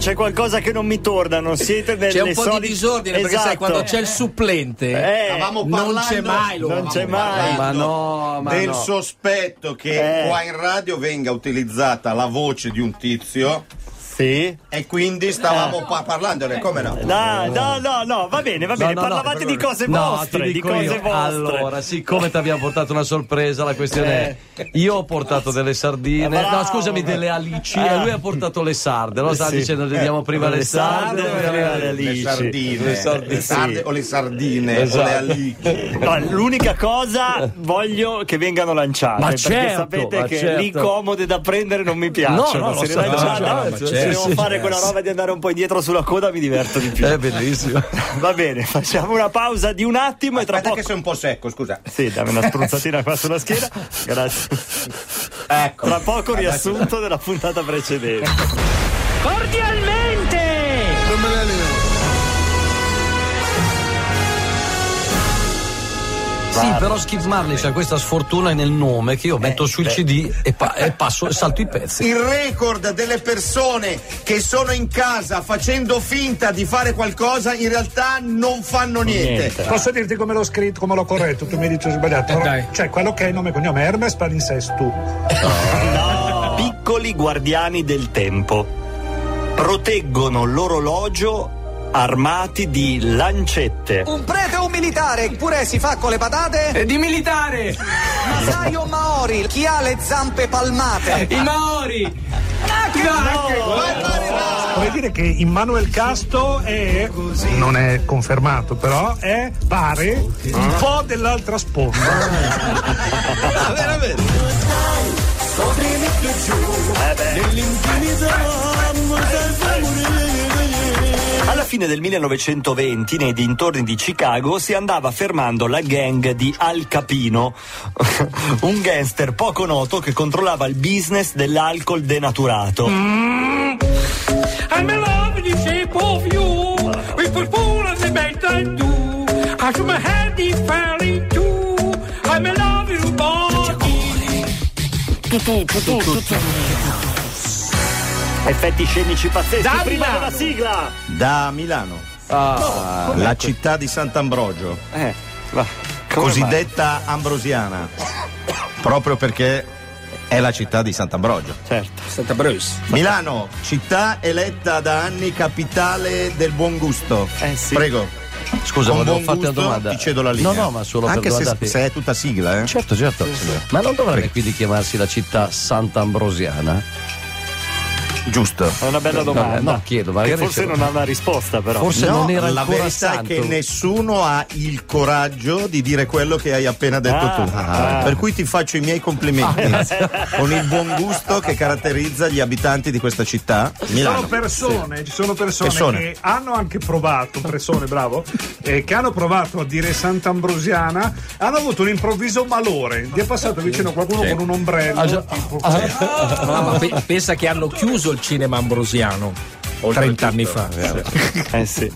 C'è qualcosa che non mi torna, non siete nelle C'è un po' solite- di disordine perché sai Esatto. quando c'è il supplente Eh, Stavamo non parlando- c'è mai lo non c'è mai. Ma no, ma del no. sospetto che Eh. qua in radio venga utilizzata la voce di un tizio Sì. e quindi stavamo pa- parlando come no? No, no, no, no, va bene, va bene, No, no, no. parlavate di cose No, vostre, di cose io. vostre. Allora, siccome ti abbiamo portato una sorpresa, la questione è: io ho portato delle sardine, Bravo. no, scusami, delle alici, Ah. e lui ha portato le sarde. No, stava Sì. dicendo: le diamo prima Le le sarde, sarde, prima le le alici. Sardine, Le sardine, le sarde sì. o le sardine o Esatto. le alici. No, l'unica cosa voglio che vengano lanciate Ma perché certo, sapete ma che certo. lì comode da prendere non mi piacciono No, no, lo se le lanciate no, no, se devo Sì, fare sì. quella roba di andare un po' indietro sulla coda mi diverto di più È bellissimo. va bene facciamo una pausa di un attimo e tra Aspetta poco che sei un po' secco, scusa. sì dammi una spruzzatina qua sulla schiena grazie Ecco. tra poco riassunto della puntata precedente Cordialmente! Sì, però Skip Marley c'ha questa sfortuna nel nome che io metto sul CD e, pa- e passo e salto i pezzi. Il record delle persone che sono in casa facendo finta di fare qualcosa in realtà non fanno niente. Niente. Posso dirti come l'ho scritto, come l'ho corretto? Tu mi dici ho sbagliato. dai. Cioè, quello che è nome e cognome Hermes Palinsestu. no piccoli guardiani del tempo proteggono l'orologio armati di lancette Un prete o un militare, pure si fa con le patate? di militare! Masai o Maori, chi ha le zampe palmate? I Maori! Vuol dire che Immanuel Casto è, non è confermato, però è, pare, un po' dell'altra sponda. Alla fine del 1920, nei dintorni di Chicago, si andava fermando la gang di Al Capino, un gangster poco noto che controllava il business dell'alcol denaturato. I'm in the shape of you. The best I do. I should my head deep fairly too. I'm in love with you, body. Effetti scenici pazzeschi. Da Prima Milano. della sigla. Da Milano, Ah, la città di Sant'Ambrogio, Eh, va. Cosiddetta ambrosiana, proprio perché è la città di Sant'Ambrogio. Certo. Santa Bruce. Milano, città eletta da anni capitale del buon gusto. Eh sì. Prego. Scusa, volevo buon farti una domanda. Ti cedo la linea. No, no, ma solo Anche per se, domandarti- se è tutta sigla, eh. Certo, certo. Ma non dovrebbe quindi chiamarsi la città Sant'Ambrosiana? Giusto. È una bella domanda. no, chiedo, che magari forse c'è- non ha una risposta, però. Forse No, non era la ancora verità santo. è che nessuno ha il coraggio di dire quello che hai appena detto Ah, tu. ah. Per cui ti faccio i miei complimenti con il buon gusto che caratterizza gli abitanti di questa città. Ci Milano. sono persone, ci sono persone, Persone. che hanno anche provato, persone, bravo, eh, che hanno provato a dire Sant'Ambrosiana, hanno avuto un improvviso malore. Gli è passato vicino qualcuno con un ombrello. Ah, tipo- No, ma pe- pensa che hanno chiuso il cinema ambrosiano 30 anni fa. Eh sì.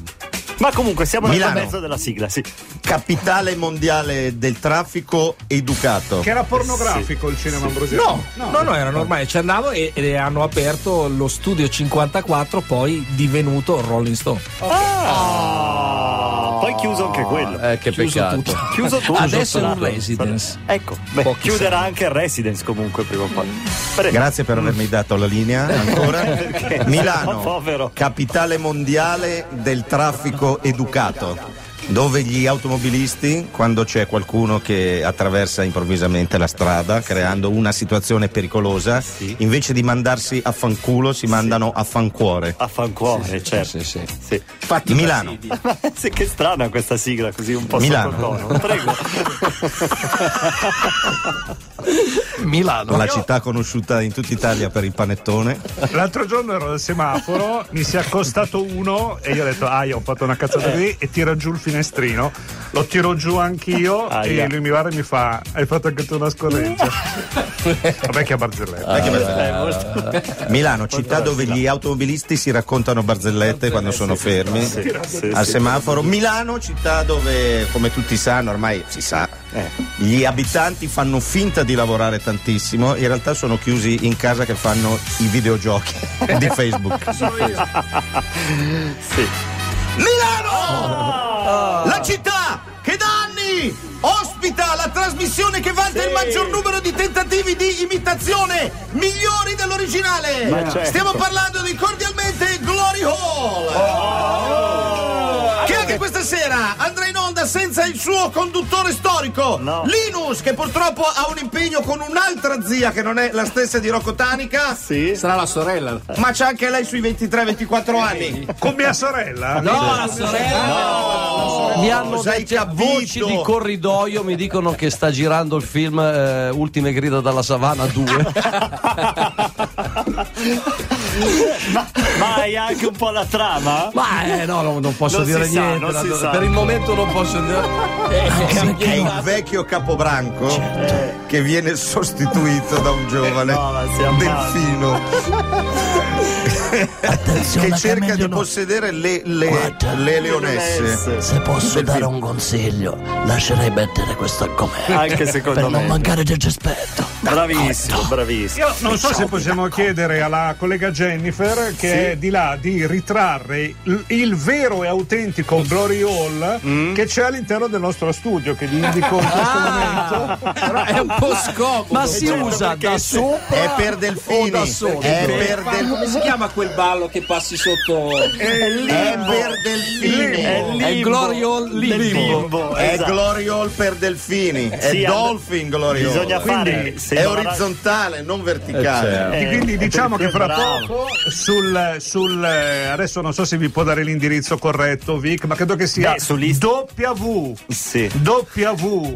Ma comunque siamo nel mezzo della sigla, sì. Capitale mondiale del traffico educato. Che era pornografico il cinema ambrosiano. No, no, no, era normale. Ci andavo e, e hanno aperto lo studio 54, poi divenuto Rolling Stone. Ah, poi chiuso anche quello. Eh, che Chiuso peccato. tutto. Chiuso tutto. Adesso è un residence. Ecco, beh, chiuderà anche il residence comunque prima o poi. Prego. Grazie per avermi dato la linea ancora. Milano, capitale mondiale del traffico educato. Dove gli automobilisti, quando c'è qualcuno che attraversa improvvisamente la strada creando una situazione pericolosa, invece di mandarsi a fanculo si mandano a fancuore. A fancuore, certo. Sì, sì. Sì. Milano, Sì, che strana questa sigla, così un po' Milano. Prego. Milano. la città conosciuta in tutta Italia per il panettone. L'altro giorno ero al semaforo, mi si è accostato uno e io ho detto, ah, io ho fatto una cazzata così e tira giù il finestrino. Lo tiro giù anch'io Aia. e lui mi guarda e mi fa, hai fatto anche tu una scorreggia. Vabbè che a barzelletta. Eh. Eh, molto- Milano, città dove gli automobilisti si raccontano barzellette quando sono fermi al semaforo. Milano, città dove, come tutti sanno, ormai si sa, gli abitanti fanno finta di lavorare tantissimo, in realtà sono chiusi in casa che fanno i videogiochi di Facebook. Sì. Milano! La città che da anni ospita la trasmissione che vanta il maggior numero di tentativi di imitazione migliori dell'originale. Certo. Stiamo parlando di cordialmente Glory Hall. Che anche questa sera andrà in onda senza il suo conduttore storico, No. Linus, che purtroppo ha un impegno con un'altra zia che non è la stessa di Rocco Tanica. Sì. Sarà la sorella. Ma c'è anche lei sui 23-24 anni. Con mia sorella? No, la sorella. Mi hanno Cosa hai detto a voci di corridoio mi dicono che sta girando il film eh, Ultime grida dalla savana 2. Ma, ma hai anche un po' la trama? Ma eh, no, no, non posso Non dire sa, niente. non no, sa. Per il momento non posso dire. È il vecchio capobranco che viene sostituito da un giovane No, ma siamo delfino che cerca di possedere le, le- le leonesse. Se posso dare film. un consiglio, lascerei mettere questo com'è. Anche secondo per non me. mancare del rispetto. Bravissimo, bravissimo. Io non so se possiamo chiedere alla collega Jennifer, che è di là, di ritrarre il, il vero e autentico Glory Hall Mm. che c'è all'interno del nostro studio, che gli indico in questo momento. Però è un po' scomodo. Ma si certo, usa da sopra È per o delfini. da sotto? È per, Ma del- come si chiama quel ballo che passi sotto? è per delfini. È È il del limbo. limbo, È esatto. Glory Hall per delfini. È Sì, Dolphin Glory Hall. Bisogna fare. È orizzontale, non verticale. Eh, E quindi diciamo che fra bravo. poco sul, sul eh, adesso non so se vi può dare l'indirizzo corretto Vic ma credo che sia Beh, W Sì. W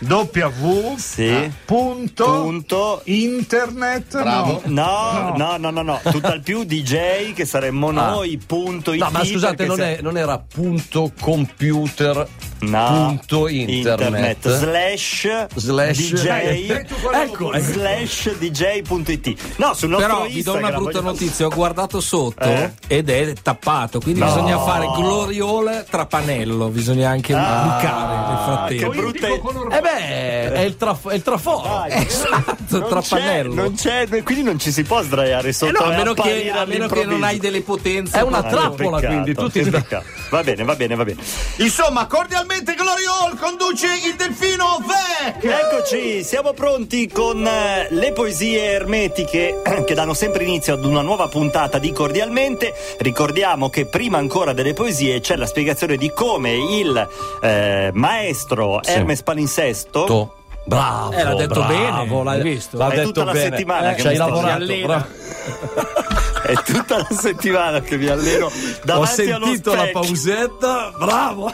W Sì. punto, Punto. internet Bravo. no. No, no, no, no, no, tutt'al più DJ che saremmo noi, punto No, ma scusate, non, se- è- non era punto computer No, punto internet. slash, Slash. DJ Ecco, ecco. slash DJ.it no sul nostro Però vi do una Instagram brutta voglio- notizia, ho guardato sotto Eh? ed è tappato, quindi No. bisogna fare gloriole trapanello, bisogna anche bucare nel frattempo. che brutte Eh beh, è il, traf- è il traforo. Dai, Esatto, non c'è, trapanello. non c'è, quindi non ci si può sdraiare Eh sotto no, a meno, che, a meno che non hai delle potenze. È una Ah, trappola, peccato, quindi, sdra- peccato. va bene va bene va bene Insomma, cordialmente Glory Hall conduce il delfino Vec. Eccoci, siamo pronti con eh, le poesie ermetiche che danno sempre inizio ad una nuova puntata di Cordialmente. Ricordiamo che prima ancora delle poesie c'è la spiegazione di come il eh, maestro Sì. Hermes Palinsesto To- Bravo. Eh, l'ha detto bravo, bene, l'ha- l'hai visto? L'ha È detto tutta la bene. settimana Eh, che ci hai mi lavorato. È tutta la settimana che mi alleno Ho davanti allo sentito la pausetta, bravo.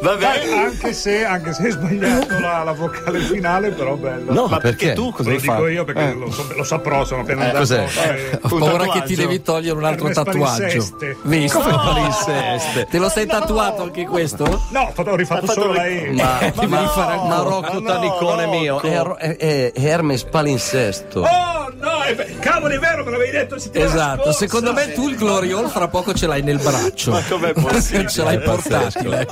Vabbè. Anche, se, anche se hai sbagliato la, la vocale finale, però bello. No, Ma perché perché? tu cosa Lo hai dico io perché Eh. lo, so- lo saprò, sono appena Eh, andato. cos'è? eh, Ho Un paura che ti devi togliere un altro tatuaggio. Visto? Palinseste. Te lo sei tatuato anche questo? No, ho fatto- ho rifatto solo la E. Ma, ma, devi fare ma. Rocco Ma no, Tanicone mio è, è- è- Hermes Palinsesto. Oh no, è cavolo è vero, me l'avevi detto Esatto, secondo me tu il Gloriol fra poco ce l'hai nel braccio. Ma com'è possibile? ce l'hai portatile.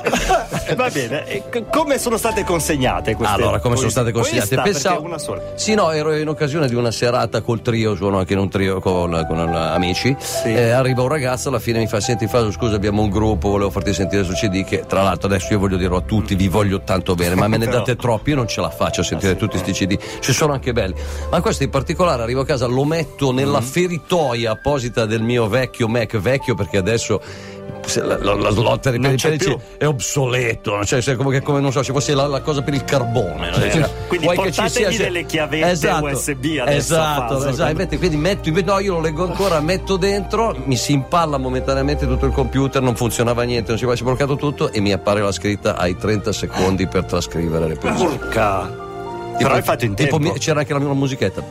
Va bene, e c- come sono state consegnate queste Allora, come sono state consegnate? Pensavo- una sola. Sì, no, ero in occasione di una serata col trio, suono anche in un trio con, con amici. Eh, arriva un ragazzo, alla fine mi fa: Senti, Faso, scusa, abbiamo un gruppo, volevo farti sentire su CD. Che tra l'altro adesso io voglio dirlo a tutti, vi voglio tanto bene, ma me ne Però- date troppi, io non ce la faccio a sentire tutti questi CD. Ci sono anche belli. Ma questo in particolare arrivo a casa, lo metto nella feritoia apposita del mio vecchio Mac, vecchio perché adesso. Se La, la, la slotta per i più. è obsoleto, cioè, se- come, come non so, ci fosse la, la cosa per il carbone. no? Cioè, Quindi vuoi portategli sia- delle chiavette Esatto, USB adesso, Esatto, Faso, esatto. Invece, quindi metto, no, io lo leggo ancora, metto dentro, mi si impalla momentaneamente tutto il computer, non funzionava niente, non si è bloccato tutto e mi appare la scritta hai 30 secondi per trascrivere le poesie. Porca. Però hai fatto in tempo. Tipo, c'era anche la mia musichetta.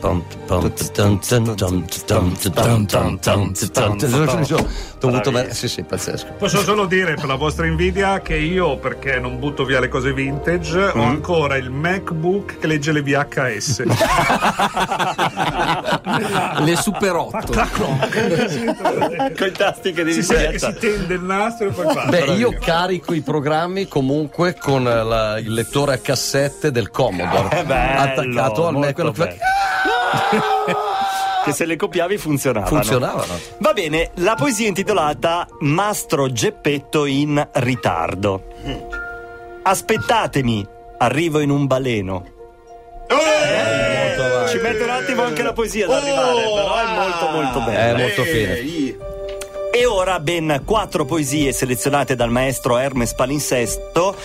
Dovuto ver- sì, sì, pazzesco. Posso solo dire per la vostra invidia che io, perché non butto via le cose vintage, mm. ho ancora il MacBook che legge le VHS. le Super 8. Con i tasti che devi si, che si tende il nastro e poi va. Beh, io carico i programmi comunque con la, il lettore a cassette del Commodore. Eh, bello, attaccato al me- quello che- che se le copiavi funzionavano. funzionavano. Va bene, la poesia è intitolata Mastro Geppetto in ritardo. Aspettatemi, arrivo in un baleno. Eh, Ci mette un attimo anche la poesia ad arrivare, però è molto molto È bella. molto fine. E ora ben quattro poesie selezionate dal maestro Hermes Palinsesto.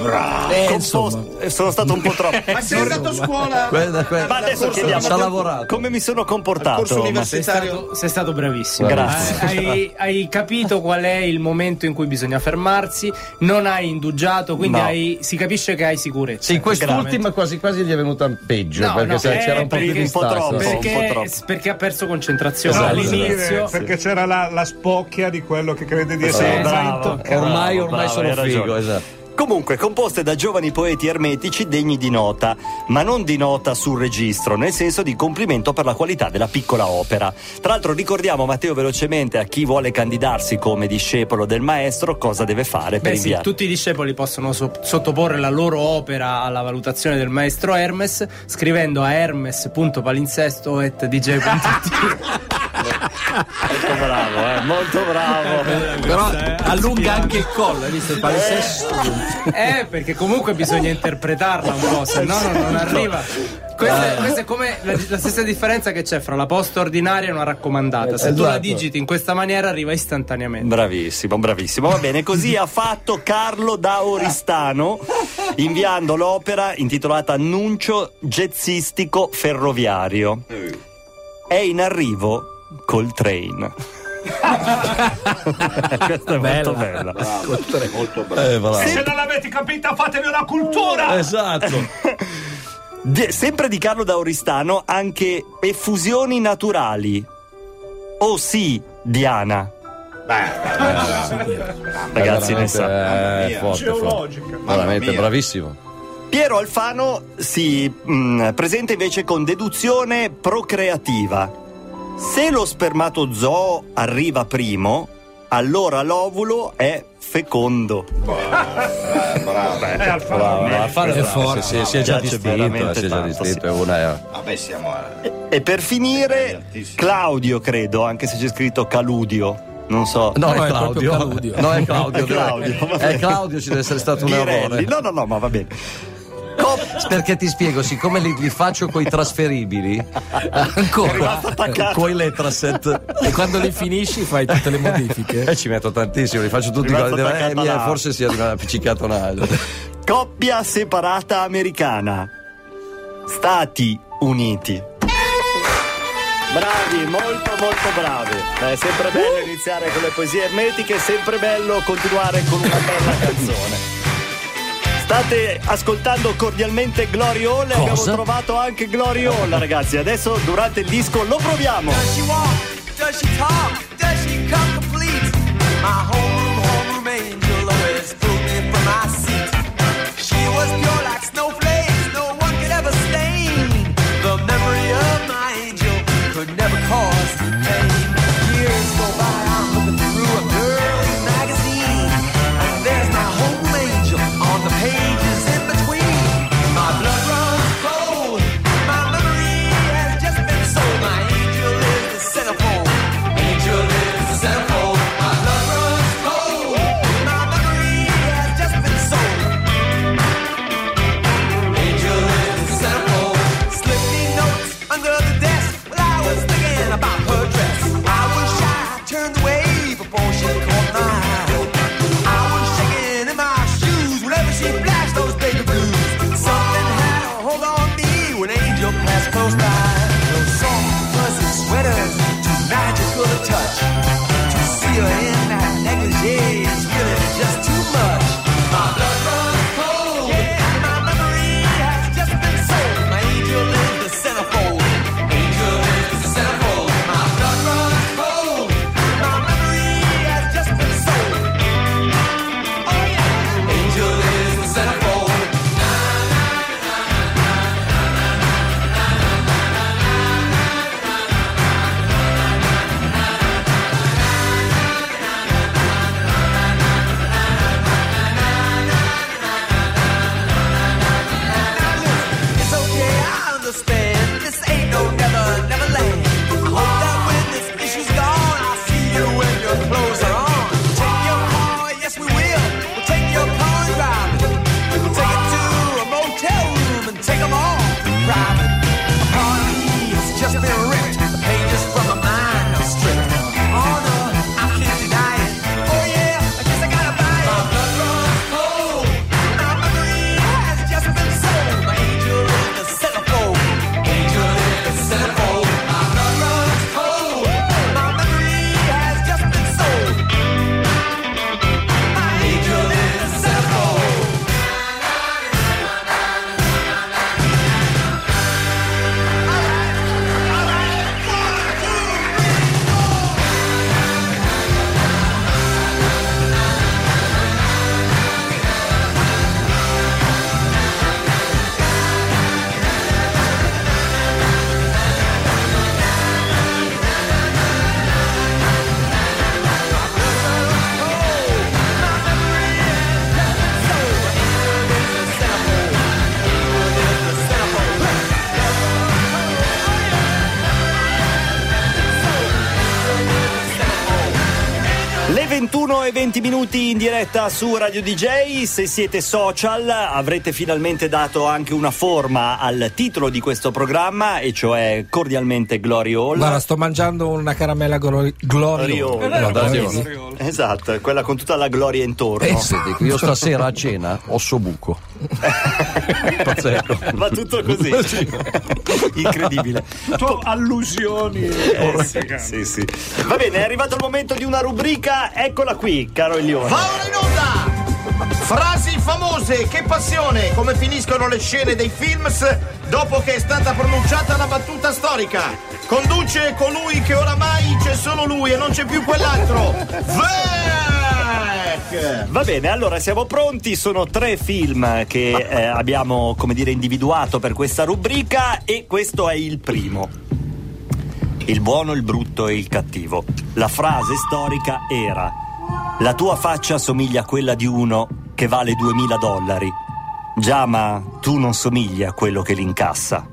Bravo! Eh, insomma. sono stato un po' troppo. Ma sei andato a scuola? Guarda, guarda. Ma adesso chiediamo Ci ha lavorato. come mi sono comportato. corso ma- Sei universitario? stato, sei stato bravissimo. Grazie. Eh, Hai, hai capito qual è il momento in cui bisogna fermarsi, non hai indugiato, quindi No. hai- si capisce che hai sicurezza. Sì, quest'ultima quasi quasi gli è venuta peggio No, perché no, sai, eh, c'era un po' più perché- di un po' distacco. troppo. Sì. un po' Perché, troppo. perché ha perso concentrazione Esatto, all'inizio. dire, perché c'era la, la spocchia di quello che crede di Sì, essere bravo. intoccabile. Ormai, ormai bravo, sono figo, esatto. Comunque, composte da giovani poeti ermetici degni di nota, ma non di nota sul registro, nel senso di complimento per la qualità della piccola opera. Tra l'altro ricordiamo, Matteo, velocemente a chi vuole candidarsi come discepolo del maestro cosa deve fare per Beh sì, inviare. tutti i discepoli possono so- sottoporre la loro opera alla valutazione del maestro Hermes scrivendo a hermes.palinsesto.dj.it Molto bravo, eh, molto bravo. Però allunga anche il collo, hai visto il palinsesto? Eh, perché comunque bisogna interpretarla un po', se no non, non arriva. Questa, è- questa è come la, la stessa differenza che c'è fra la posta ordinaria e una raccomandata. Se tu la Esatto. digiti in questa maniera arriva istantaneamente. Bravissimo, bravissimo. Va bene, così ha fatto Carlo da Oristano inviando l'opera intitolata Annuncio jazzistico ferroviario. È in arrivo col train. Questa è molto bella. Molto bravo. Eh. Se non l'avete capita, fatevi una cultura! Esatto. De- sempre di Carlo da Oristano, anche effusioni naturali. Oh sì, Diana. Ragazzi, ne sa. Eh, forte, forte. Geologica. Veramente bravissimo. Piero Alfano si mm, presenta invece con deduzione procreativa. Se lo spermatozoo arriva primo, allora l'ovulo è fecondo. bravo. Bravo, fare È forte. Si, si è già distinto, veramente si è già distinto. sì. è una- Vabbè, siamo a... E per finire. Claudio, credo, anche se c'è scritto Caludio. Non so. No, No, è è Claudio. Claudio. No, è Claudio. È Claudio, È ci deve essere stato un errore. No, no, no, ma va bene. Perché ti spiego, siccome li, li faccio coi trasferibili, ancora coi letraset, E quando li finisci fai tutte le modifiche. e ci metto tantissimo, li faccio tutti. Eh, attaccato mi è- là. forse si è appiccicato naso. Coppia separata americana. Stati Uniti. Bravi, molto molto bravi. È sempre bello iniziare con le poesie ermetiche, è sempre bello continuare con una bella canzone. State ascoltando cordialmente Glory Hall e abbiamo trovato anche Glory Hall, ragazzi. Adesso durante il disco lo proviamo. In diretta su Radio DJ. Se siete social avrete finalmente dato anche una forma al titolo di questo programma, e cioè cordialmente Glory Hall. Guarda, sto mangiando una caramella glo- Glory Glory Hall. Esatto, quella con tutta la gloria intorno. Eh, io stasera a cena osso buco. Pazzesco. Va tutto così. Incredibile. Tu allusioni. Eh, sì, sì, sì. Va bene, è arrivato il momento di una rubrica, eccola qui, caro Elione. Va ora in onda! Frasi famose, che passione! Come finiscono le scene dei films dopo che è stata pronunciata la battuta storica. Conduce colui che oramai c'è solo lui e non c'è più quell'altro. Vec! Va bene, allora siamo pronti. Sono tre film che eh, abbiamo, come dire, individuato per questa rubrica e questo è il primo. Il buono, il brutto e il cattivo. La frase storica era: La tua faccia somiglia a quella di uno che vale 2000 dollari. Già, ma tu non somigli a quello che li incassa.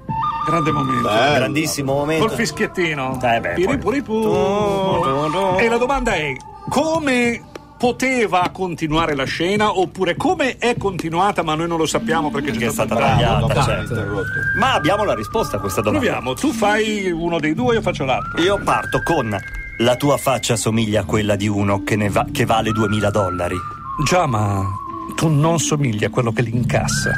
Grande momento. Grandissimo momento. Col fischiettino. Eh beh, poi-. E la domanda è: come poteva continuare la scena oppure come è continuata ma noi non lo sappiamo perché Che c'è è stata tagliata, dopo- certo. Ma abbiamo la risposta a questa domanda. Proviamo, tu fai uno dei due, io faccio l'altro. Io parto con la tua faccia somiglia a quella di uno che, ne va- che vale 2000 dollari. Già, ma tu non somigli a quello che li incassa.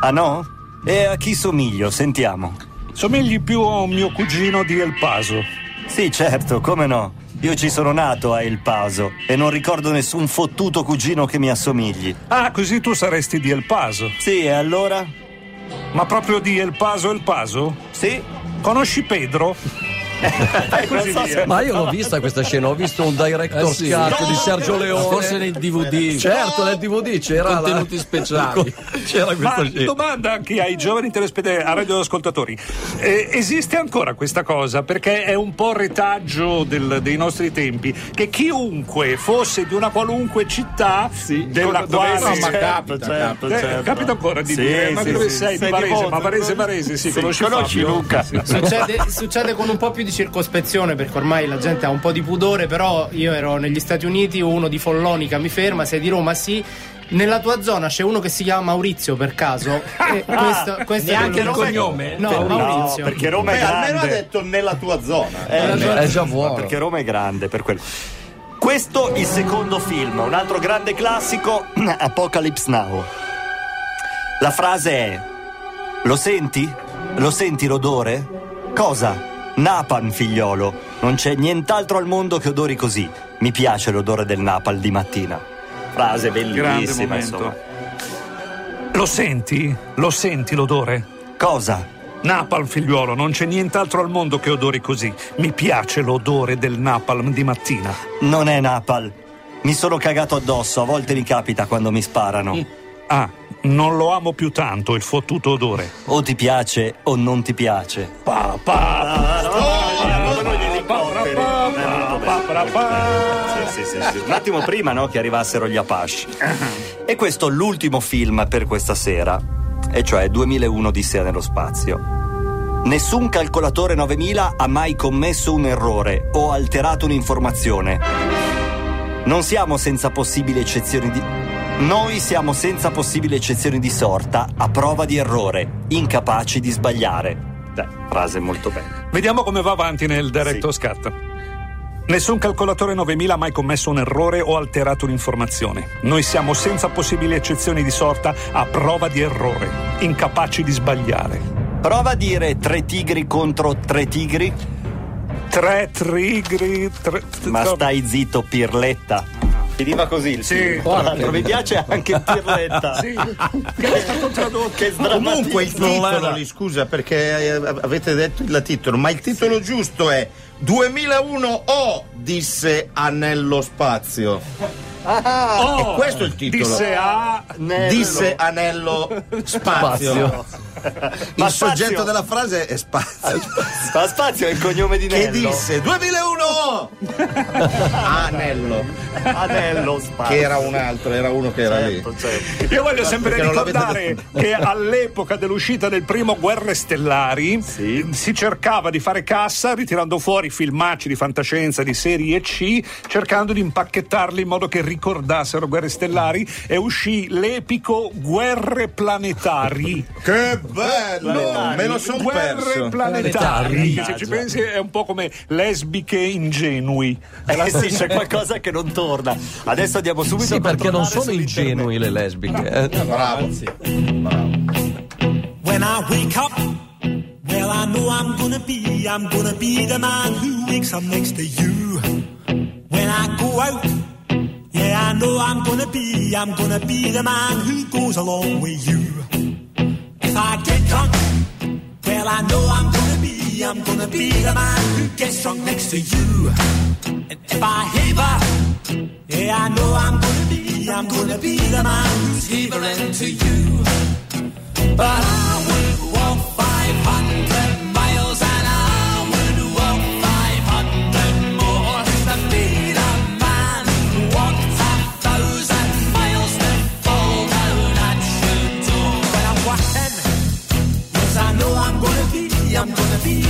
Ah no? E a chi somiglio? Sentiamo. Somigli più a un mio cugino di El Paso. Sì, certo, come no. Io ci sono nato a El Paso e non ricordo nessun fottuto cugino che mi assomigli. Ah, così tu saresti di El Paso. Sì, e allora? Ma proprio di El Paso El Paso? Sì. Conosci Pedro? Via. Ma io l'ho vista questa scena, ho visto un director Eh sì. cut di Sergio Leone. Forse nel DVD. Certo, nel DVD c'era la- Contenuti speciali. C'era Ma questa scena. domanda anche ai giovani telespettatori, a radioascoltatori. Eh, esiste ancora questa cosa? Perché è un po' retaggio del- dei nostri tempi che chiunque fosse di una qualunque città della dove quale si- ma certo, certo, Eh, certo. capita ancora di Sì, dire ma sì, dove sì. sei? Di Sei di Varese, ma Varese dove- Varese, sì, Sì, conosci, conosci Fabio? Luca? Succede, succede con un po' più di circospezione perché ormai la gente ha un po' di pudore, però io ero negli Stati Uniti, uno di Follonica mi ferma, sei di Roma, sì. Nella tua zona c'è uno che si chiama Maurizio per caso? E questo, questo è Neanche quello il cognome? No, No, Maurizio. perché Roma è Beh, almeno ha grande. detto nella tua zona. Eh, È già buono. Perché Roma è grande, per quello. Questo il secondo film, un altro grande classico, Apocalypse Now. La frase è: Lo senti? Lo senti l'odore? Cosa? Napalm, figliolo. Non c'è nient'altro al mondo che odori così. Mi piace l'odore del napalm di mattina. Frase bellissima, insomma. Lo senti? Lo senti l'odore? Cosa? Napalm, figliuolo, non c'è nient'altro al mondo che odori così. Mi piace l'odore del napalm di mattina. Non è napalm. Mi sono cagato addosso, a volte mi capita quando mi sparano. Ah, non lo amo più tanto il fottuto odore. O ti piace o non ti piace. Pa, Sì, sì, sì, sì. Un attimo prima no, che arrivassero gli Apache. E questo è l'ultimo film per questa sera, e cioè 2001 Odissea nello spazio. Nessun calcolatore 9000 ha mai commesso un errore o alterato un'informazione. Non siamo senza possibili eccezioni di... Noi siamo senza possibili eccezioni di sorta, a prova di errore, incapaci di sbagliare. Beh, frase molto bella. Vediamo come va avanti nel Director's Cut. Nessun calcolatore 9000 ha mai commesso un errore o alterato un'informazione. Noi siamo senza possibili eccezioni di sorta a prova di errore, incapaci di sbagliare. Prova a dire tre tigri contro tre tigri. Tre trigri. Tre... Ma stai zitto, Pirletta. Finiva così il Sì, film. Tra l'altro, mi piace anche Pirletta. Sì, che è stato tradotto. Che Comunque il titolo, lì, scusa perché eh, avete detto il titolo, ma il titolo giusto è 2001 O disse Anello Spazio. Oh, E questo è il titolo. Disse a. Disse Anello Spazio. Spazio. Il soggetto della frase è Spazio. Ma Spazio è il cognome di Che Nello. disse 2001 O! Anello. Anello Spazio. Che era un altro, era uno che era lì. Certo, certo. Io voglio sempre Perché ricordare che all'epoca dell'uscita del primo Guerre Stellari Sì. si cercava di fare cassa ritirando fuori filmacci di fantascienza di serie C, cercando di impacchettarli in modo che ricordassero Guerre Stellari e uscì l'epico Guerre Planetari. Che bello! Me lo son Guerre perso. planetari, che se Ah, ci pensi è un po' come lesbiche ingenui. Eh sì, c'è qualcosa che non torna. Adesso andiamo subito Sì, a perché non sono ingenui le lesbiche. eh. Bravo. When I wake up, well, I know I'm gonna be, I'm gonna be the man who wakes up next to you. When I go out, I know I'm gonna be, I'm gonna be the man who goes along with you. If I get drunk, well, I know I'm gonna be, I'm gonna be the man who gets drunk next to you. And if I heaver, yeah, I know I'm gonna be, I'm gonna be the man who's heavering to you. But I would walk 500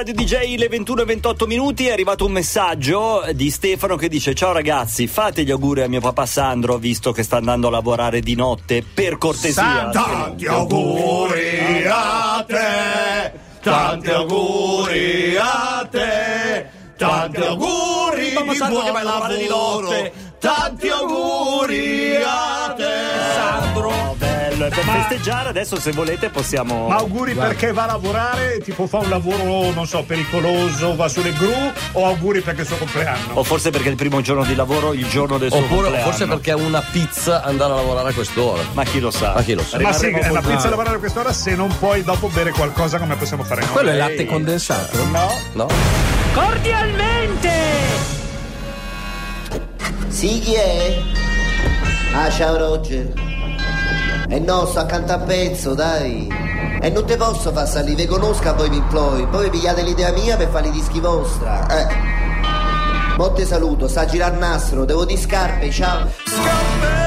Radio DJ le 21 e 28 minuti. È arrivato un messaggio di Stefano che dice: Ciao ragazzi, fate gli auguri a mio papà Sandro, visto che sta andando a lavorare di notte. Per cortesia. Tanti auguri a te, tanti auguri a te, tanti auguri di Sandro che vai a lavorare di notte. tanti auguri a te. Per Ma- festeggiare adesso, se volete, possiamo. Ma auguri perché va a lavorare, tipo fa un lavoro, non so, pericoloso, va sulle gru o auguri perché è il suo compleanno? O forse perché è il primo giorno di lavoro, il giorno del suo Oppure compleanno. forse perché è una pizza andare a lavorare a quest'ora. Ma chi lo sa? Ma chi lo sa? Ma sì, è una pizza a lavorare a quest'ora se non puoi dopo bere qualcosa come possiamo fare noi. Quello è latte condensato? No. No? Cordialmente! Sì, chi è? Ah, ciao Roger. E no, sto accanto a pezzo, dai. E non te posso far salire, vi conosco a voi vi imploi. Poi pigliate l'idea mia per fare i dischi vostra. Eh. Mo te saluto, sta a girar nastro, devo di scarpe, ciao. Di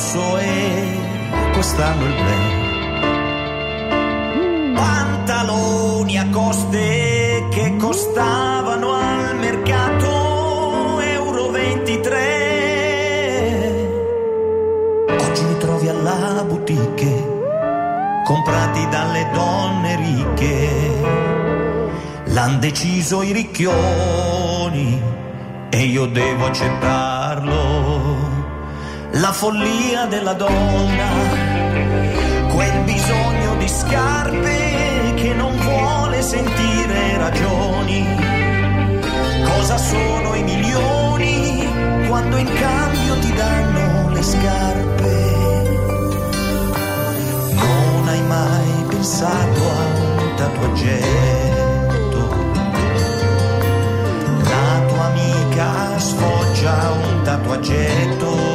rosso e quest'anno il blu. Pantaloni a coste che costavano al mercato euro 23. Oggi li trovi alla boutique comprati dalle donne ricche. L'han deciso i ricchioni e io devo accettarlo. La follia della donna, quel bisogno di scarpe che non vuole sentire ragioni. Cosa sono i milioni quando in cambio ti danno le scarpe? Non hai mai pensato a un tatuaggetto? La tua amica sfoggia un tatuaggetto.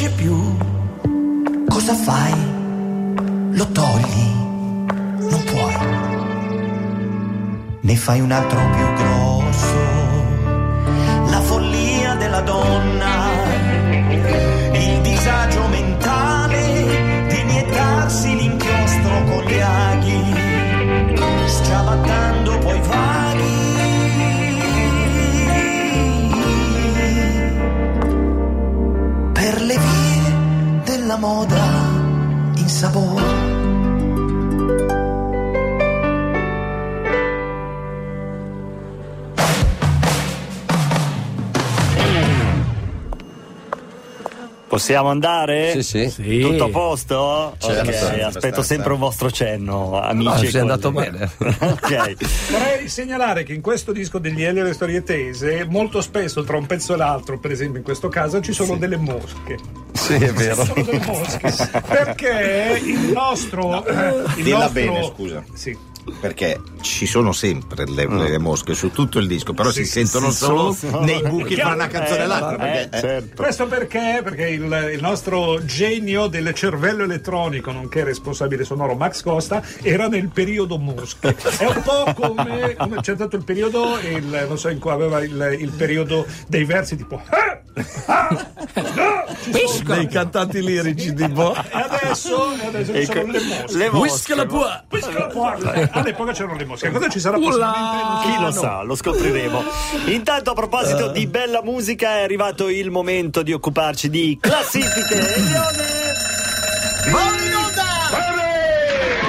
Piace più. Cosa fai? Lo togli? Non puoi. Ne fai un altro più grosso. Moda in sapore. Possiamo andare? Sì, sì. Tutto a posto? Certo, Ok, abbastanza, aspetto sempre un vostro cenno, amici. No, sei andato bene. ok. Vorrei segnalare che in questo disco degli Eli e le storie tese, molto spesso tra un pezzo e l'altro, per esempio in questo caso, ci sono delle mosche. Sì, è vero. Ci sono delle mosche. Perché il nostro. eh, il Dilla nostro- bene, scusa. Sì. Perché ci sono sempre le, le mosche su tutto il disco, però si sentono sì, solo solo- nei buchi fra una canzone e l'altra. Eh, perché, eh, Questo perché? Perché il, il nostro genio del cervello elettronico, nonché responsabile sonoro Max Costa, era nel periodo mosche. È un po' come, come c'è stato il periodo, il, non so, in cui aveva il, il periodo dei versi tipo. "Eh, ah, no", ci sono- Dei cantanti lirici tipo. E adesso, e adesso ci Ecco, sono le mosche. le mosche, Whisky la pua. Whisky la pua. All'epoca c'erano le mosche. Cosa ci sarà possibilmente? Non Chi lo sa, lo scopriremo. Intanto, a proposito Eh. di bella musica, è arrivato il momento di occuparci di classifiche. Elione!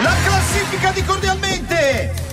La classifica di cordialmente!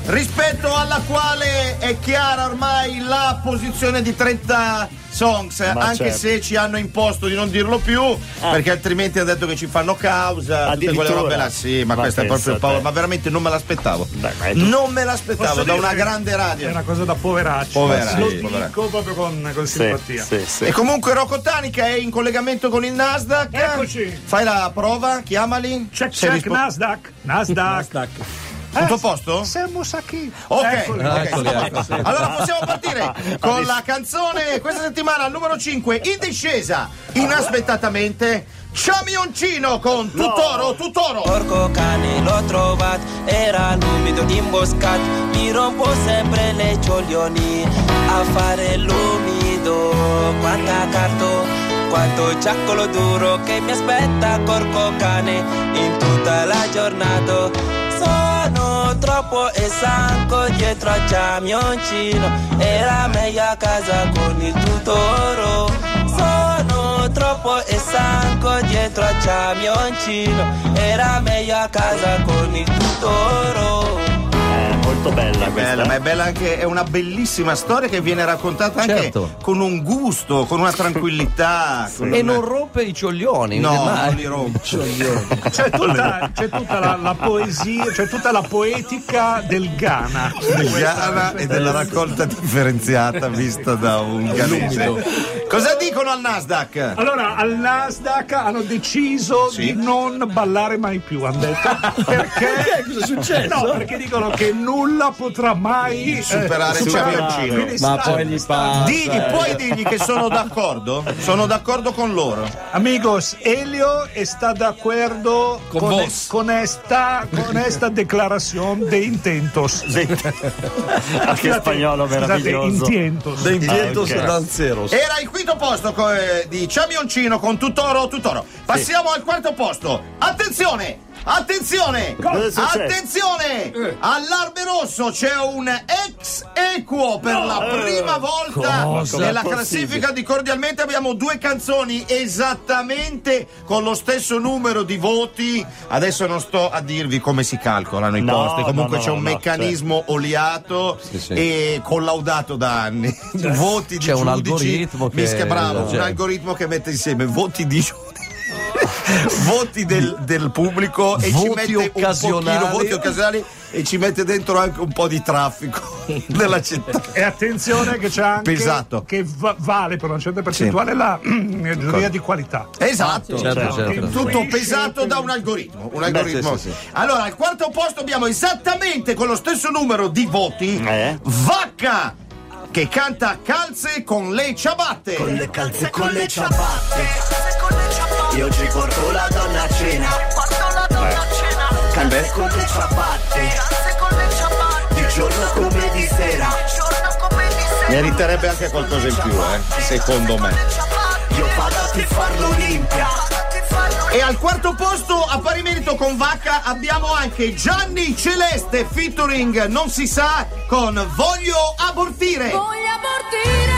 Rispetto alla quale è chiara ormai la posizione di 30 songs, anche certo. se ci hanno imposto di non dirlo più, perché altrimenti hanno detto che ci fanno causa, tutte quelle robe là. Sì, ma, Ma questa è proprio paura, ma veramente non me l'aspettavo. Dai, ma è Non me l'aspettavo da una grande È radio. una cosa da poveracci. Poveracci, Lo dico proprio con, con simpatia. sì, sì. E comunque Rocco Tanica è in collegamento con il Nasdaq. Eccoci. Fai la prova, chiamali. Check, check, rispo- Nasdaq. Nasdaq. Tutto a posto? Siamo sacchi. Ok, Eccoli. Eccoli, ecco, allora possiamo partire con la canzone questa settimana al numero 5 in discesa inaspettatamente Chamioncino con Tutoro Tutoro Porco cane l'ho trovato, era l'umido imboscato, mi rompo sempre le cioglioni a fare l'umido. Quanta carto, quanto ciaccolo duro che mi aspetta corco cane in tutta la giornata. Sono troppo stanco dietro a camioncino, era meglio a casa con il tutoro. Sono troppo stanco dietro a camioncino, era meglio a casa con il tutoro. Molto bella È questa. bella, ma è bella anche, è una bellissima storia che viene raccontata anche Certo. con un gusto, con una tranquillità. con E un- non rompe i cioglioni. No, non li rompe. C'è tutta, c'è tutta la, la poesia, c'è tutta la poetica del Ghana. del Ghana e della raccolta differenziata vista da un ghanese. Cosa dicono al Nasdaq? Allora, al Nasdaq hanno deciso Sì. di non ballare mai più, hanno detto. Perché? Cosa è successo? No, perché dicono che nulla potrà mai eh, Superare superare-. Quindi Ma sta- poi gli passa. Digli, puoi dirgli che sono d'accordo? Sono d'accordo con loro. Amigos, Elio está de acuerdo Con con, vos. con esta, con esta declaración de intentos. Anche spagnolo Scusate, meraviglioso. intientos. De intento Ah, ok. danzeros. Era il quinto posto co- eh, di Chamioncino con Tutoro Tutoro. Passiamo al quarto posto. Attenzione! Attenzione! Attenzione! Allarme rosso, c'è un ex equo per la prima volta Cosa? nella Possibile. classifica di Cordialmente. Abbiamo due canzoni esattamente con lo stesso numero di voti. Adesso non sto a dirvi come si calcolano i No, posti. Comunque no, no, c'è un no, meccanismo oliato Sì, sì. e collaudato da anni. voti di C'è un giudici. algoritmo che- Mischia, bravo, un cioè- algoritmo che mette insieme voti di giudici. Voti del, del pubblico e ci Voti mette un occasionali. pochino voti occasionali e ci mette dentro anche un po' di traffico nella città. E attenzione che c'è anche Pesato. che va- vale per una certa percentuale la giuria di qualità. Esatto, Certo, Certo. certo. tutto pesato da un algoritmo. Un Beh, algoritmo. sì, sì, sì. Allora, al quarto posto abbiamo esattamente con lo stesso numero di voti Eh? Vacca che canta calze con le ciabatte. Con le calze e con le ciabatte. Io ci porto la donna a cena. Calze con le ciabatte. Di giorno come di sera. Meriterebbe anche qualcosa in più, eh, secondo me. Io vado a tifar l'Olimpia. E al quarto posto, a pari merito con Vacca, abbiamo anche Gianni Celeste featuring Non si sa con Voglio abortire. Voglio abortire.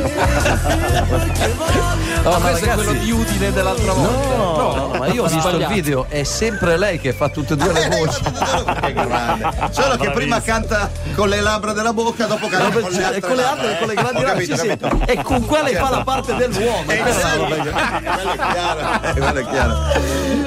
No, ma questo è ragazzi- quello di Udine dell'altra volta. No, ma io ho visto il video, è sempre lei che fa tutte e due le voci. Solo che prima canta con le labbra della bocca, dopo canta No, con le e altre con le labbra, altre, eh. con le grandi Ho labbra, capito, sì, sì. capito. E con quella Certo. fa la parte dell'uomo. Eh, è sì, è chiaro, eh, quello è chiaro.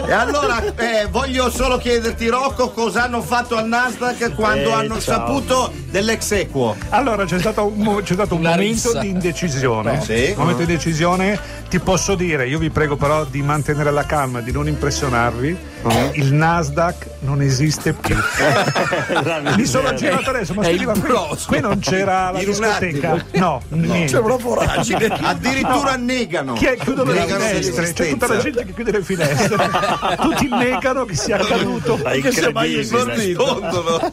E allora eh, voglio solo chiederti, Rocco, cosa hanno fatto al Nasdaq quando Eh, hanno ciao. saputo dell'ex equo? Allora c'è stato un, c'è stato un momento rissa. di indecisione. Sì. Un momento di indecisione. Ti posso dire, io vi prego però di mantenere la calma, di non impressionarvi. Il Nasdaq non esiste più. Mi sono girato adesso, ma ma qui, qui non c'era la discoteca. No, niente. C'è una voragine. Addirittura No. negano. Chi è chiudono le finestre? C'è tutta la gente che chiude le finestre. Tutti negano che sia accaduto. È che sia mai incredibile. esistito. Rispondono.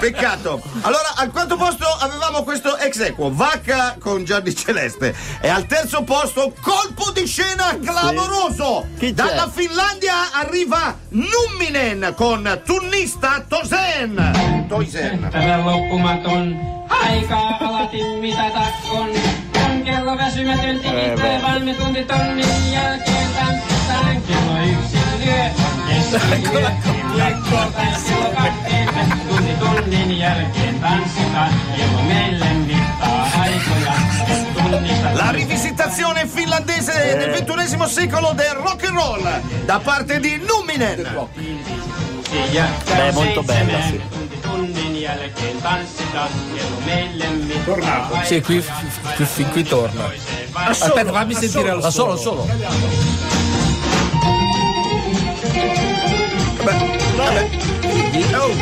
Peccato. Allora, al quarto posto avevamo questo ex equo, Vacca con Gianni Celeste. E al terzo posto, colpo di scena clamoroso. Dalla Finlandia arriva Numminen con Tunnista Tosen. Toisen. Tämä loppumaton aikaa alati mitata on. On kello väsymätön tikittää valmi tunti tonnin jälkeen tanssitaan. Kello yksi lyö aikoja. Tunnista La rivisitazione finlandese del ventunesimo secolo del rock and roll da parte di Numminen. Beh, molto bella, sì. Mittaa Sì, qui, qui, fin qui torna. Aspetta, fammi sentire lo solo, solo. Solo.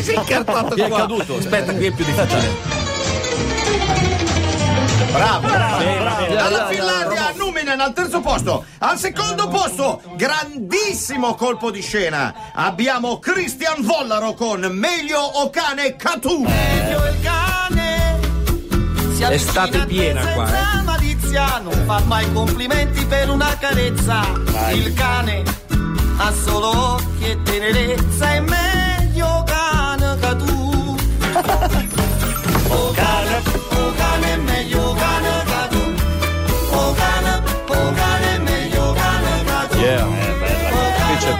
Si è incartato è caduto? Aspetta, qui è più difficile. Bravo, bravo, bravo. sì, Finlandia Numinen al terzo posto. Al secondo posto, grandissimo colpo di scena. Abbiamo Christian Vollaro con Meglio o cane Catu. Estate piena qua, eh. Malizia, non fa mai complimenti per una carezza. Il cane ha solo occhi e tenerezza, è meglio cane che tu. Oh cane, oh cane, è meglio cane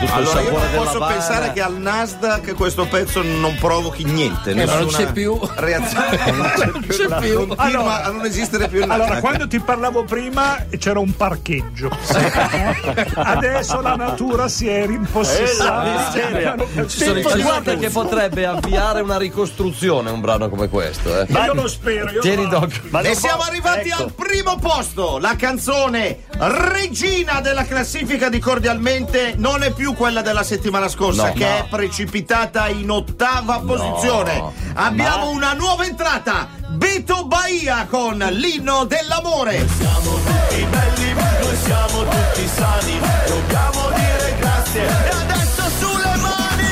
C'è tutto il Allora io sapore non della posso bara. pensare che al Nasdaq questo pezzo non provochi niente. Eh, ma non nessuna c'è più. reazione. Non c'è più. Continua Allora- a non esistere più il Allora, Nasdaq. quando ti parlavo prima c'era un parcheggio. Adesso la natura si è rimpossessata. Ci sono i- guarda che potrebbe avviare una ricostruzione un brano come questo. Eh. Ma io lo spero. Io Tieni lo- d'occhio. e siamo arrivati Ecco. al primo posto. La canzone regina della classifica di Cordialmente non è più quella della settimana scorsa, No, che no. è precipitata in ottava posizione. Abbiamo ma- una nuova entrata. Beto Bahia con l'inno dell'amore. Siamo tutti belli, noi siamo tutti sani, dobbiamo dire grazie. E adesso sulle mani!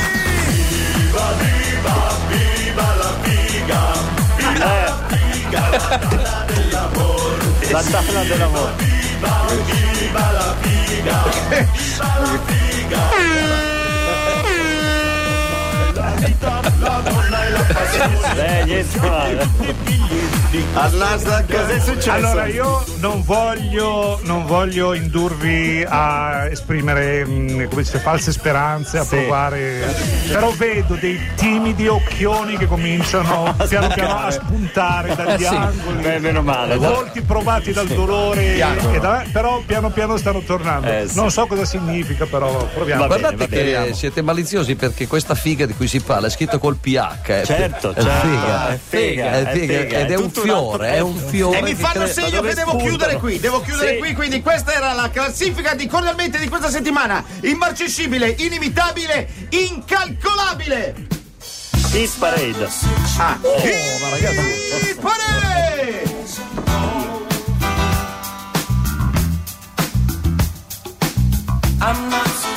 Viva, viva, viva la figa! Viva la figa, la donna dell'amore! La donna dell'amore! Viva, viva la figa! Viva la figa! Al Nasdaq successo? Allora, io non voglio, non voglio indurvi a esprimere mh, come dice, false speranze, a provare. Però vedo dei timidi occhioni che cominciano piano piano a spuntare dagli sì. angoli. Beh, meno male. Volti provati dal dolore, e da- però piano piano stanno tornando. Eh, sì. Non so cosa significa, però proviamo. Guardate che siete maliziosi perché questa figa di cui si parla è scritta col PH. È Certo, è certo, figa, è figa, è è figa, figa, ed è è un fiore, è un fiore. E mi fanno cre- segno che devo spuntano? chiudere qui, devo chiudere Sì. qui, quindi questa era la classifica di cordialmente di questa settimana. Immarcescibile, inimitabile, incalcolabile. Hit parade. Ah, Oh, Hit Parade! I'm not so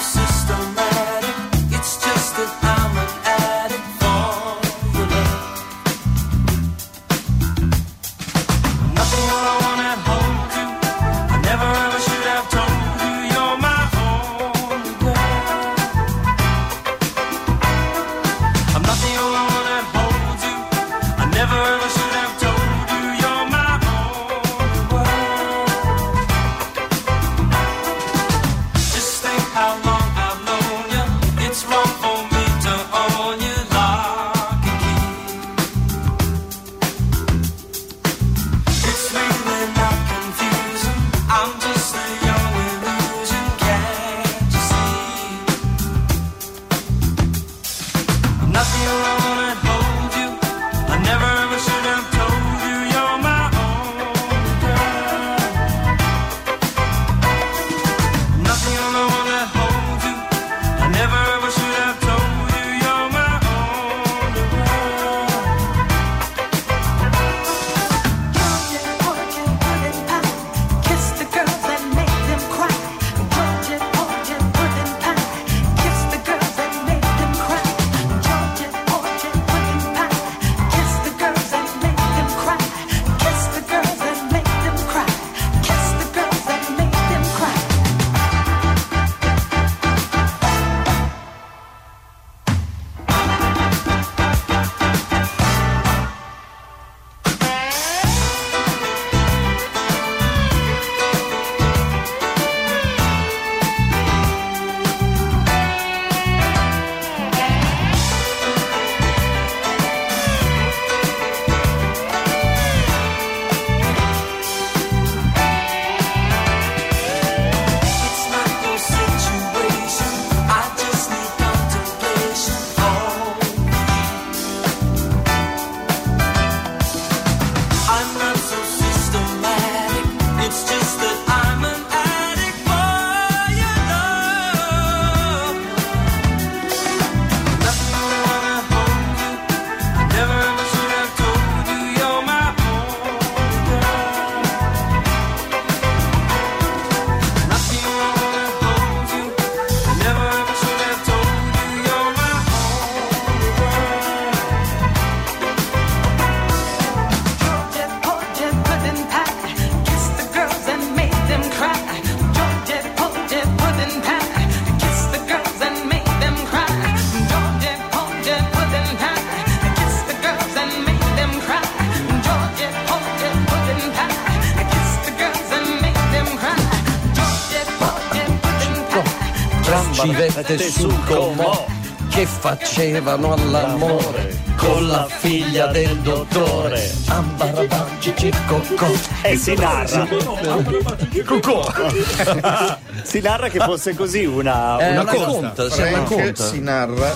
civette sul comò che facevano all'amore con la figlia del dottore. Ambarabanci circocò. E si narra. si narra che fosse così una, Eh, una una conta, sì, una conta. si narra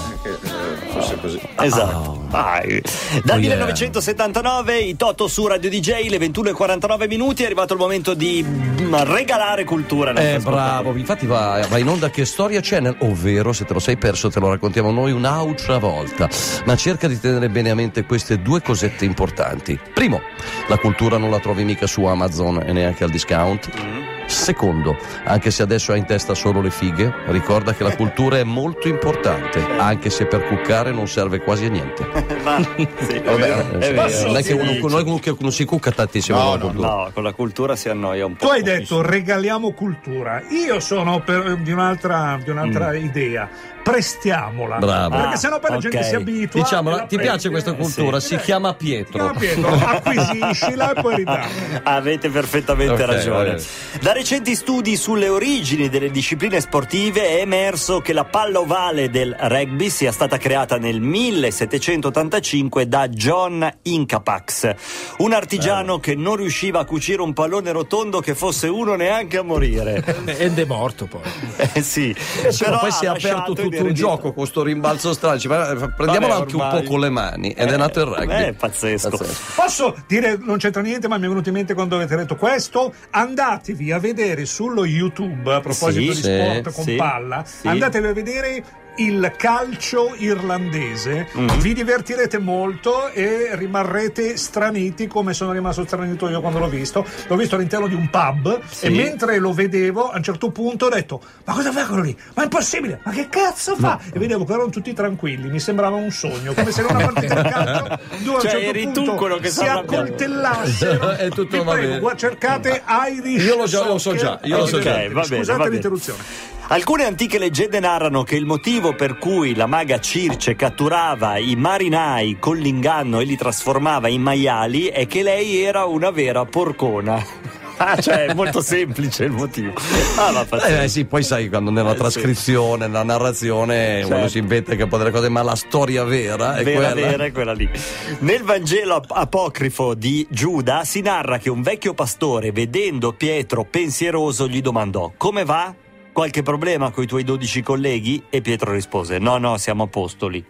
fosse così. Esatto. Vai. Dal Oh, yeah. 1979 i Toto su Radio DJ, le 21.49 minuti, è arrivato il momento di mm, regalare cultura. Eh, bravo, infatti va, va in onda Che Storia Channel, ovvero se te lo sei perso te lo raccontiamo noi un'altra volta. Ma cerca di tenere bene a mente queste due cosette importanti. Primo, la cultura non la trovi mica su Amazon e neanche al discount. Secondo, anche se adesso hai in testa solo le fighe, ricorda che la cultura è molto importante, anche se per cuccare non serve quasi a niente. Ma, sì, Vabbè, è vero. non è che Si uno, dice. non è che uno si cucca tantissimo con la cultura. no, con la cultura si annoia un po'. Tu hai detto regaliamo cultura. Io sono per- di un'altra, di un'altra idea. Prestiamola. Bravo. Perché sennò poi la gente si abitua. Diciamo, ti piace questa cultura? Si chiama Pietro. Chiama Pietro, acquisiscila e poi ridamela. Avete perfettamente Ok, ragione. vabbè. Da recenti studi sulle origini delle discipline sportive è emerso che la palla ovale del rugby sia stata creata nel 1785 da John Incapax, un artigiano che non riusciva a cucire un pallone rotondo che fosse uno neanche a morire. Ed è morto poi. Eh sì, Eh sì, però poi si è aperto lasciato tutto un gioco con sto rimbalzo ma, eh, Prendiamolo Vabbè, anche un po' con le mani. Ed è nato il rugby. Eh, pazzesco. Posso dire, non c'entra niente, ma mi è venuto in mente quando avete detto questo. Andatevi a vedere sullo YouTube, a proposito Sì, di sì, sport con sì, palla, sì. andatevi a vedere il calcio irlandese. Mm. Vi divertirete molto e rimarrete straniti come sono rimasto stranito io quando l'ho visto. L'ho visto all'interno di un pub Sì. e mentre lo vedevo a un certo punto ho detto ma cosa fa quello lì? Ma è impossibile! Ma che cazzo fa? E vedevo che erano tutti tranquilli, mi sembrava un sogno, come se in una partita di calcio due a un Cioè, certo eri tu punto quello che si accoltellassero. È tutto va prego, cercate Irish Io lo so- lo so già, io lo so già. divertitevi. Ok, va bene, Scusate va bene. l'interruzione. Alcune antiche leggende narrano che il motivo per cui la maga Circe catturava i marinai con l'inganno e li trasformava in maiali è che lei era una vera porcona. Ah, cioè, è molto semplice il motivo. Ah, pazzesco. Eh, sì, poi sai quando nella Eh, sì. trascrizione, nella narrazione, Certo. uno si inventa che può delle cose, ma la storia vera è vera, quella. vera è quella lì. Nel Vangelo ap- apocrifo di Giuda si narra che un vecchio pastore, vedendo Pietro pensieroso, gli domandò: Come va? Qualche problema con i tuoi dodici colleghi? E Pietro rispose: No, no, siamo apostoli.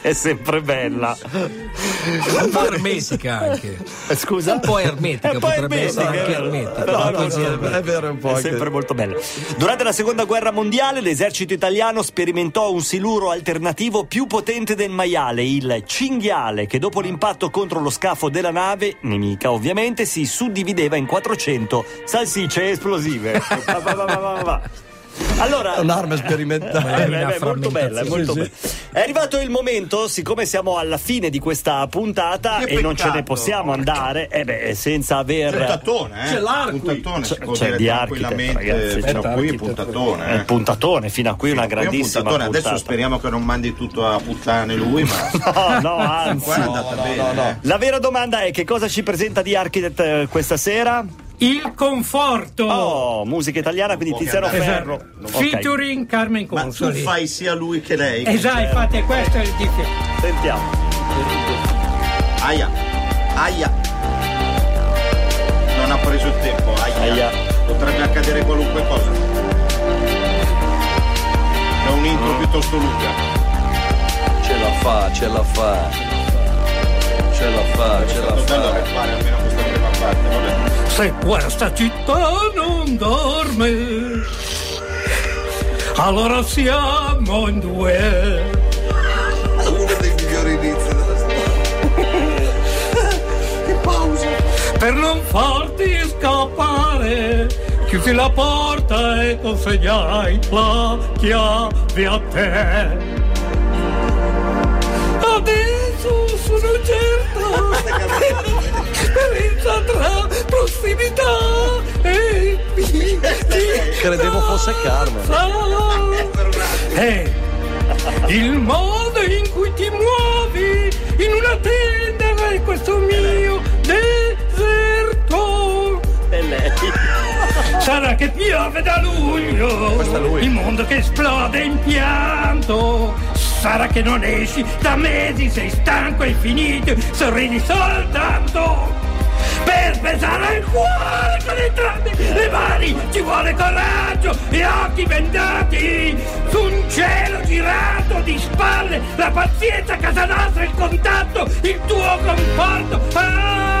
È sempre bella. Un po' ermetica anche. Eh, Scusa? Un po' ermetica, È un po' potrebbe essere anche ermetica. No, no, ermetica. È vero un po'. È anche- sempre molto bella. Durante la seconda guerra mondiale l'esercito italiano sperimentò un siluro alternativo più potente del maiale, il cinghiale, che dopo l'impatto contro lo scafo della nave, nemica ovviamente, si suddivideva in 400 salsicce esplosive. Allora, È un'arma sperimentale. eh, beh, beh, è molto bella, è molto Sì, bella. È arrivato il momento, siccome siamo alla fine di questa puntata Che e non ce ne possiamo andare, eh beh, senza aver Puntatone, eh? C'è l'arco. Puntatone, c'è dire di Architect, tranquillamente. ragazzi. Fino a qui Architect. puntatone. Eh, Eh. puntatone, fino a qui una Qui è un grandissima puntatone. puntata. Adesso speriamo che non mandi tutto a puttane lui, ma No, no, anzi. qua è andata bene. eh. La vera domanda è che cosa ci presenta di Architect eh, questa sera? Il conforto. Oh, musica italiana, quindi Tiziano che andare. Ferro. Esatto. Ok, Featuring Carmen Ma tu Consoli. fai sia lui che lei. Esatto, infatti questo è il differenza. Sentiamo. Aia, aia. Non ha preso il tempo, aia. Aia. Potrebbe accadere qualunque cosa. È un intro piuttosto lunga. Ce la fa, ce la fa. Ce la fa, ce la stato bello fa. rifare almeno questa parte, vabbè. Se questa città non dorme, allora siamo in due. Uno dei migliori inizi della storia. che pausa. Per non farti scappare, chiusi la porta e consegnai la chiave a te. Adesso sono certa differenza tra prossimità e Credevo fosse Carmen. è il modo in cui ti muovi in una tenda è questo mio deserto E lei? Sarà che piove da luglio, il mondo che esplode in pianto. Sarà che non esci da mesi, sei stanco e finito, sorridi soltanto. Pesare il cuore con entrambe le mani. Ci vuole coraggio e occhi bendati su un cielo girato di spalle la pazienza a casa nostra il contatto il tuo conforto. Ah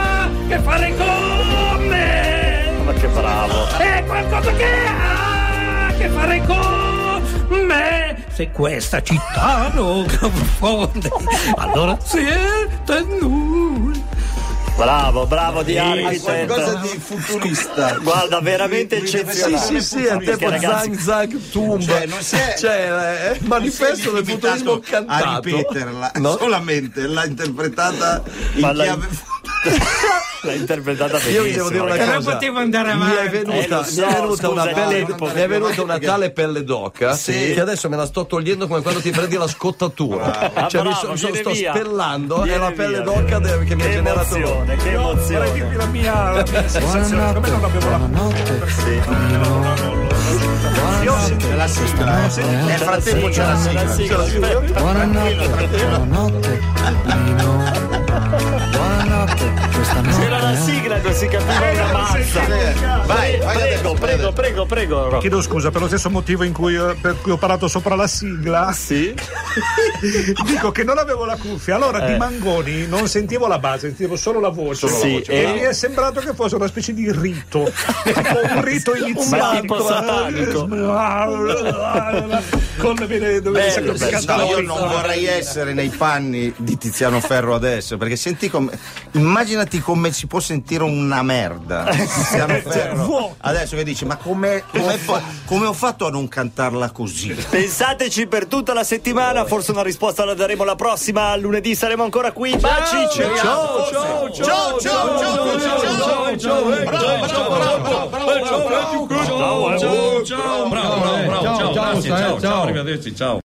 che fare con me Ma che bravo. è qualcosa che ha che fare con me se questa città non confonde allora siete noi Bravo, bravo di Sì, Architect. qualcosa di futurista. Guarda, veramente Sì, eccezionale. sì, sì, è Perché, tipo ragazzi, Zang Zang Tumba. Cioè, non si è- Cioè, è il manifesto del futurismo a cantato. ripeterla No? solamente l'ha interpretata in l'ha- chiave L'ha interpretata benissimo. Io vi devo dire una cosa. potevo andare Mi è avanti. venuta, Eh, lo mi è so, venuta una, scusa, pelle, il tempo. mi è venuta una tale pelle d'oca Sì. che adesso me la sto togliendo come quando ti prendi la scottatura. Ah, Cioè, mi bravo, so- so- viene sto via. spellando Viene è la pelle via, d'oca de- che mi ha Che generato emozione, che Vorrei emozione. dirvi la mia, la mia sensazione. Come non avevo la Io ho sentito la sigla eh. nel frattempo c'è la sigla Buonanotte. C'era la sigla, non si capiva una mazza. vai vai Prego, prego, prego, prego. Chiedo scusa per lo stesso motivo in cui, eh, per cui ho parlato sopra la sigla. Sì. Dico che non avevo la cuffia, allora Eh. di Mangoni non sentivo la base, sentivo solo la voce. Solo la Sì, voce, e bravo. mi è sembrato che fosse una specie di rito, un rito iniziale. tipo satanico. Con le vene dove Bello, si bello. No, io non vorrei essere nei panni di Tiziano Ferro adesso, perché senti come. Immaginati come si può sentire una merda. Vuoto. Adesso che dici, ma come, come, fa- come ho fatto a non cantarla così? Pensateci per tutta la settimana, forse una risposta la daremo la prossima. Lunedì saremo ancora qui. Baci, ciao. Ciao, ciao, ciao, Ciao, ciao, ciao, ciao, ciao, ciao. Bravo, bravo,